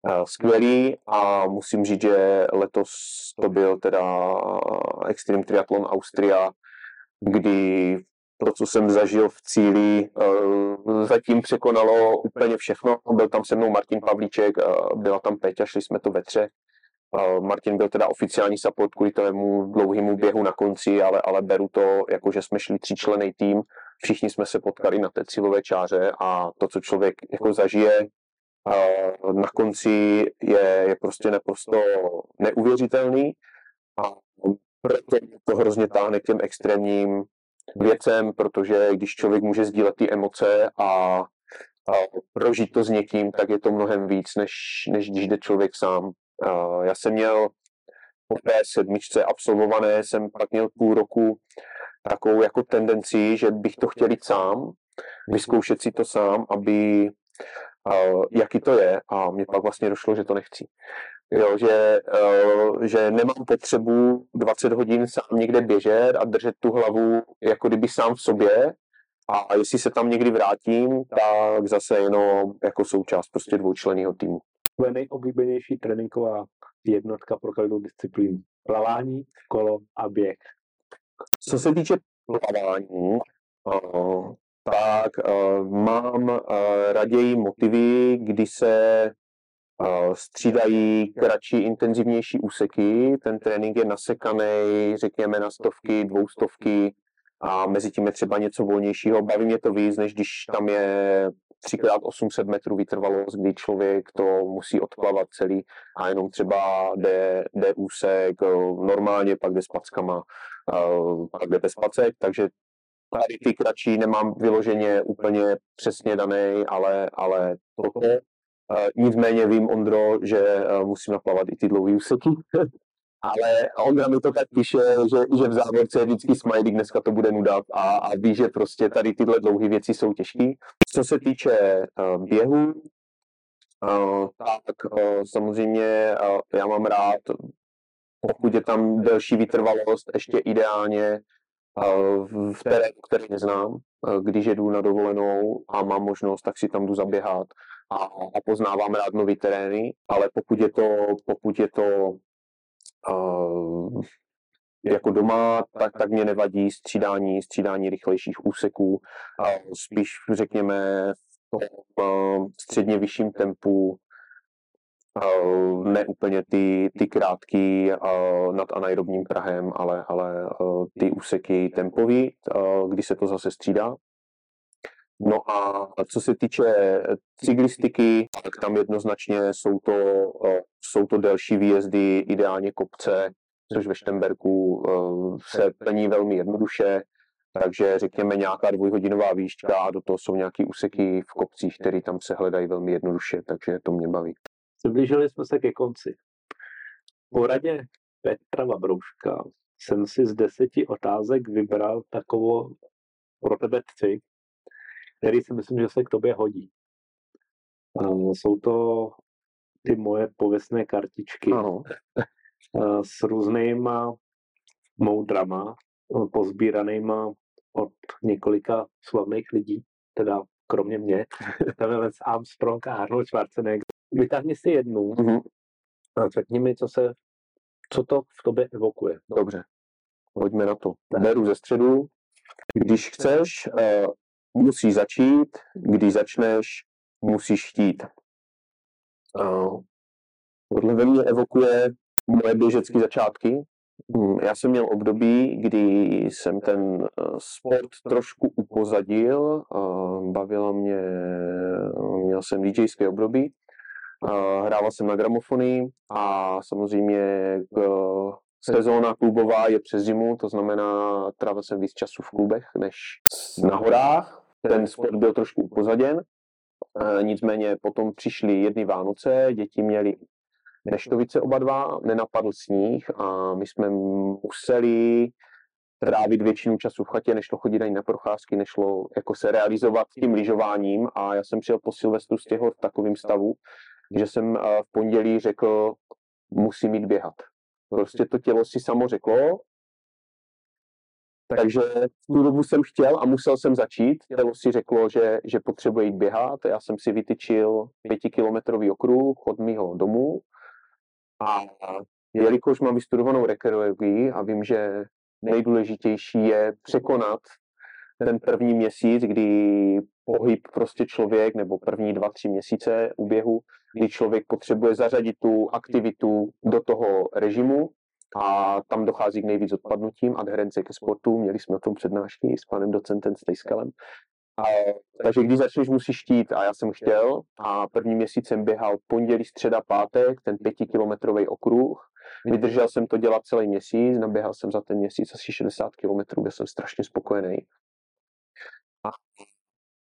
eh, skvělý a musím říct, že letos to byl teda Extreme Triathlon Austria, kdy to, co jsem zažil v cíli, eh, zatím překonalo úplně všechno. Byl tam se mnou Martin Pavlíček, byla tam Péťa, šli jsme to ve třech Martin byl teda oficiální support kvůli tomu dlouhému běhu na konci, ale, ale beru to, jako že jsme šli tříčlený tým, všichni jsme se potkali na té cílové čáře a to, co člověk jako zažije na konci, je, je prostě naprosto neuvěřitelný a proto to hrozně táhne k těm extrémním věcem, protože když člověk může sdílet ty emoce a, a prožít to s někým, tak je to mnohem víc, než, než když jde člověk sám. Já jsem měl po té sedmičce absolvované, jsem pak měl půl roku takovou jako tendenci, že bych to chtěl jít sám, vyzkoušet si to sám, aby jaký to je a mě pak vlastně došlo, že to nechci. Jo, že, že nemám potřebu 20 hodin sám někde běžet a držet tu hlavu jako kdyby sám v sobě a jestli se tam někdy vrátím, tak zase jenom jako součást prostě dvoučlenného týmu tvoje nejoblíbenější tréninková jednotka pro každou disciplínu? Plavání, kolo a běh. Co se týče plavání, uh, tak uh, mám uh, raději motivy, kdy se uh, střídají kratší, intenzivnější úseky. Ten trénink je nasekaný, řekněme, na stovky, dvoustovky a mezi tím je třeba něco volnějšího. Baví mě to víc, než když tam je 3x800 metrů vytrvalost, kdy člověk to musí odplavat celý a jenom třeba jde, jde úsek normálně, pak jde s packama, pak jde bez pacek, takže tady ty kratší nemám vyloženě úplně přesně daný, ale, ale toto. Nicméně vím, Ondro, že musím naplavat i ty dlouhé úseky. ale Ondra mi to tak píše, že, že v závorce je vždycky smajlík, dneska to bude nuda a, a ví, že prostě tady tyhle dlouhé věci jsou těžké. Co se týče uh, běhu, uh, tak uh, samozřejmě uh, já mám rád, pokud je tam delší vytrvalost, ještě ideálně uh, v terénu, který neznám, uh, když jedu na dovolenou a mám možnost, tak si tam jdu zaběhat a, a poznávám rád nový terény, ale pokud je to, pokud je to uh, jako doma, tak, tak mě nevadí střídání, střídání rychlejších úseků, uh, spíš řekněme v tom uh, středně vyšším tempu, uh, ne úplně ty, ty krátký nad anaerobním prahem, ale, ale ty úseky tempový, kdy se to zase střídá. No a co se týče cyklistiky, tak tam jednoznačně jsou to, eh, jsou to delší výjezdy, ideálně kopce, což ve Štemberku eh, se plní velmi jednoduše. Takže řekněme nějaká dvojhodinová výška a do toho jsou nějaké úseky v kopcích, které tam se hledají velmi jednoduše, takže to mě baví. Přiblížili jsme se ke konci. Po radě Petra Vabrouška jsem si z deseti otázek vybral takovou pro tebe tři, který si myslím, že se k tobě hodí. Jsou to ty moje pověstné kartičky Ano. s různýma moudrama, pozbíranýma od několika slavných lidí, teda kromě mě, tam je Lance Armstrong a Arnold Schwarzenegger. Vytáhni si jednu Mhm. a řekni mi, co se, co to v tobě evokuje. Dobře, pojďme na to. Beru ze středu. Když chceš, eh, musíš začít. Když začneš, musíš chtít. Eh, Tohle ve mně evokuje moje běžecké začátky. Hm, Já jsem měl období, kdy jsem ten eh, sport trošku upozadil. Bavila mě, měl jsem DJské období. Hrával jsem na gramofony a samozřejmě sezóna klubová je přes zimu, to znamená, trávil jsem víc času v klubech než na horách. Ten sport byl trošku upozaděn. Eh, Nicméně potom přišly jedny Vánoce, děti měly neštovice oba dva, nenapadl sníh a my jsme museli trávit většinu času v chatě, nešlo chodit ani na procházky, nešlo jako se realizovat tím lyžováním a já jsem přijel po Silvestru z těch hor v takovém stavu, že jsem eh, v pondělí řekl, musím jít běhat. Prostě to tělo si samo řeklo, takže v tu dobu jsem chtěl a musel jsem začít. Tělo si řeklo, že, že potřebuje jít běhat. Já jsem si vytyčil pětikilometrový okruh od mého domu a jelikož mám vystudovanou rekreologii a vím, že nejdůležitější je překonat ten první měsíc, kdy pohyb prostě člověk, nebo první dva, tři měsíce u běhu, kdy člověk potřebuje zařadit tu aktivitu do toho režimu a tam dochází k nejvíc odpadnutím, adherence ke sportu, měli jsme o tom přednášky s panem docentem Stejskalem. A, takže když začneš, musíš chtít a já jsem chtěl a první měsíc jsem běhal pondělí, středa, pátek, ten pětikilometrový okruh. Vydržel jsem to dělat celý měsíc, naběhal jsem za ten měsíc asi 60 kilometrů, byl jsem strašně spokojený. A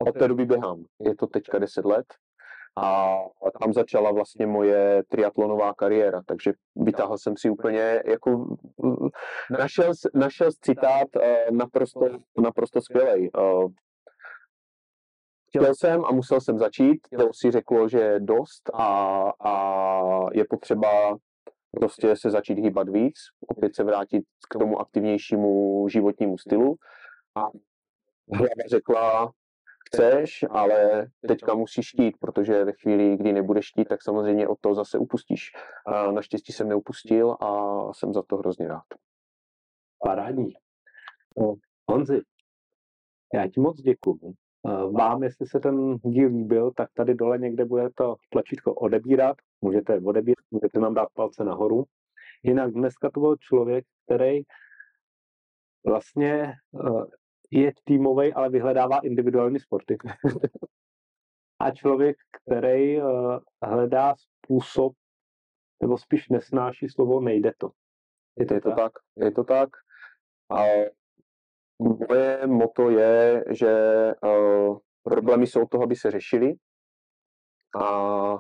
od té doby běhám. Je to teďka 10 let a tam začala vlastně moje triatlonová kariéra, takže vytáhl jsem si úplně jako našel, našel citát eh, naprosto, naprosto skvělej. Eh, Chtěl jsem a musel jsem začít, tělo si řeklo, že je dost a, a je potřeba prostě se začít hýbat víc, opět se vrátit k tomu aktivnějšímu životnímu stylu a hlava řekla, chceš, ale teďka musíš chtít, protože ve chvíli, kdy nebudeš chtít, tak samozřejmě od toho zase upustíš. A naštěstí jsem neupustil a jsem za to hrozně rád. Parádní. No, Honzi, já ti moc děkuju. Vám, jestli se ten díl líbil, tak tady dole někde bude to tlačítko odebírat. Můžete odebírat, můžete nám dát palce nahoru. Jinak dneska to byl člověk, který vlastně je týmový, ale vyhledává individuální sporty. A člověk, který hledá způsob, nebo spíš nesnáší slovo nejde to. Je to, je to tak? tak? Je to tak. A moje moto je, že uh, problémy jsou toho, aby se řešili a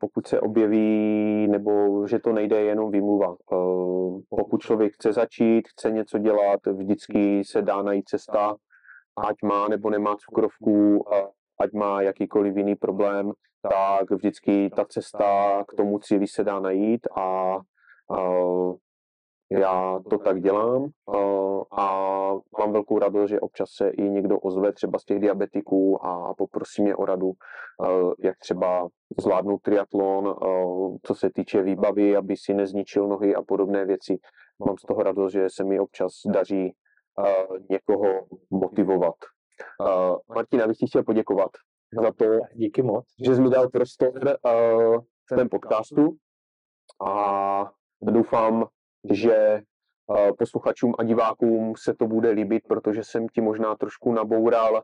pokud se objeví, nebo že to nejde, jenom výmluva. Pokud člověk chce začít, chce něco dělat, vždycky se dá najít cesta, ať má nebo nemá cukrovku, ať má jakýkoliv jiný problém, tak vždycky ta cesta k tomu cíli se dá najít a já to tak dělám uh, a mám velkou radost, že občas se i někdo ozve třeba z těch diabetiků a poprosí mě o radu, uh, jak třeba zvládnout triatlon, uh, co se týče výbavy, aby si nezničil nohy a podobné věci. Mám z toho radost, že se mi občas daří někoho motivovat. Martina, bych ti chtěl poděkovat za to, Díky moc. že jsi mi dal prostor v tvém podcastu a doufám, že posluchačům a divákům se to bude líbit, protože jsem ti možná trošku naboural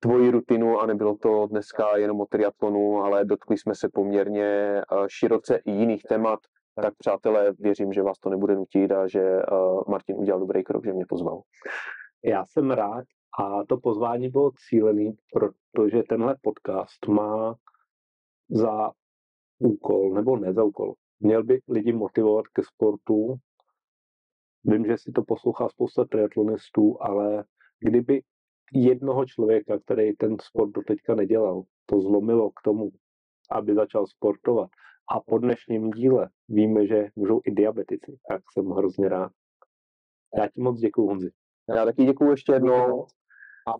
tvoji rutinu a nebylo to dneska jenom o triatlonu, ale dotkli jsme se poměrně široce i jiných témat. Tak přátelé, věřím, že vás to nebude nutit a že Martin udělal dobrý krok, že mě pozval. Já jsem rád a to pozvání bylo cílený, protože tenhle podcast má za úkol, nebo ne za úkol, měl by lidi motivovat ke sportu. Vím, že si to poslouchá spousta triatlonistů, ale kdyby jednoho člověka, který ten sport doteďka nedělal, to zlomilo k tomu, aby začal sportovat. A po dnešním díle víme, že můžou i diabetici, tak jsem hrozně rád. Já ti moc děkuji, Honzi. Já taky děkuji ještě jednou. A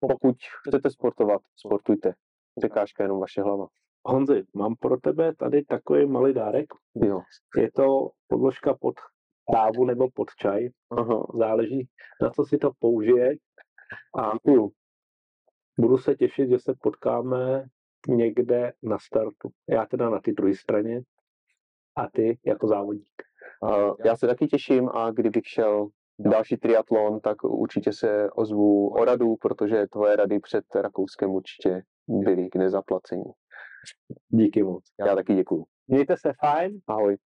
pokud chcete sportovat, sportujte. Překážka jenom vaše hlava. Honzi, mám pro tebe tady takový malý dárek. Jo. Je to podložka pod kávu nebo pod čaj. Aha. Záleží, na co si to použije. A budu se těšit, že se potkáme někde na startu. Já teda na ty druhé straně a ty jako závodník. Já se taky těším a kdybych šel další triatlon, tak určitě se ozvu o radu, protože tvoje rady před Rakouskem určitě byly k nezaplacení. Díky moc. Já taky děkuju. Mějte se fajn. Ahoj.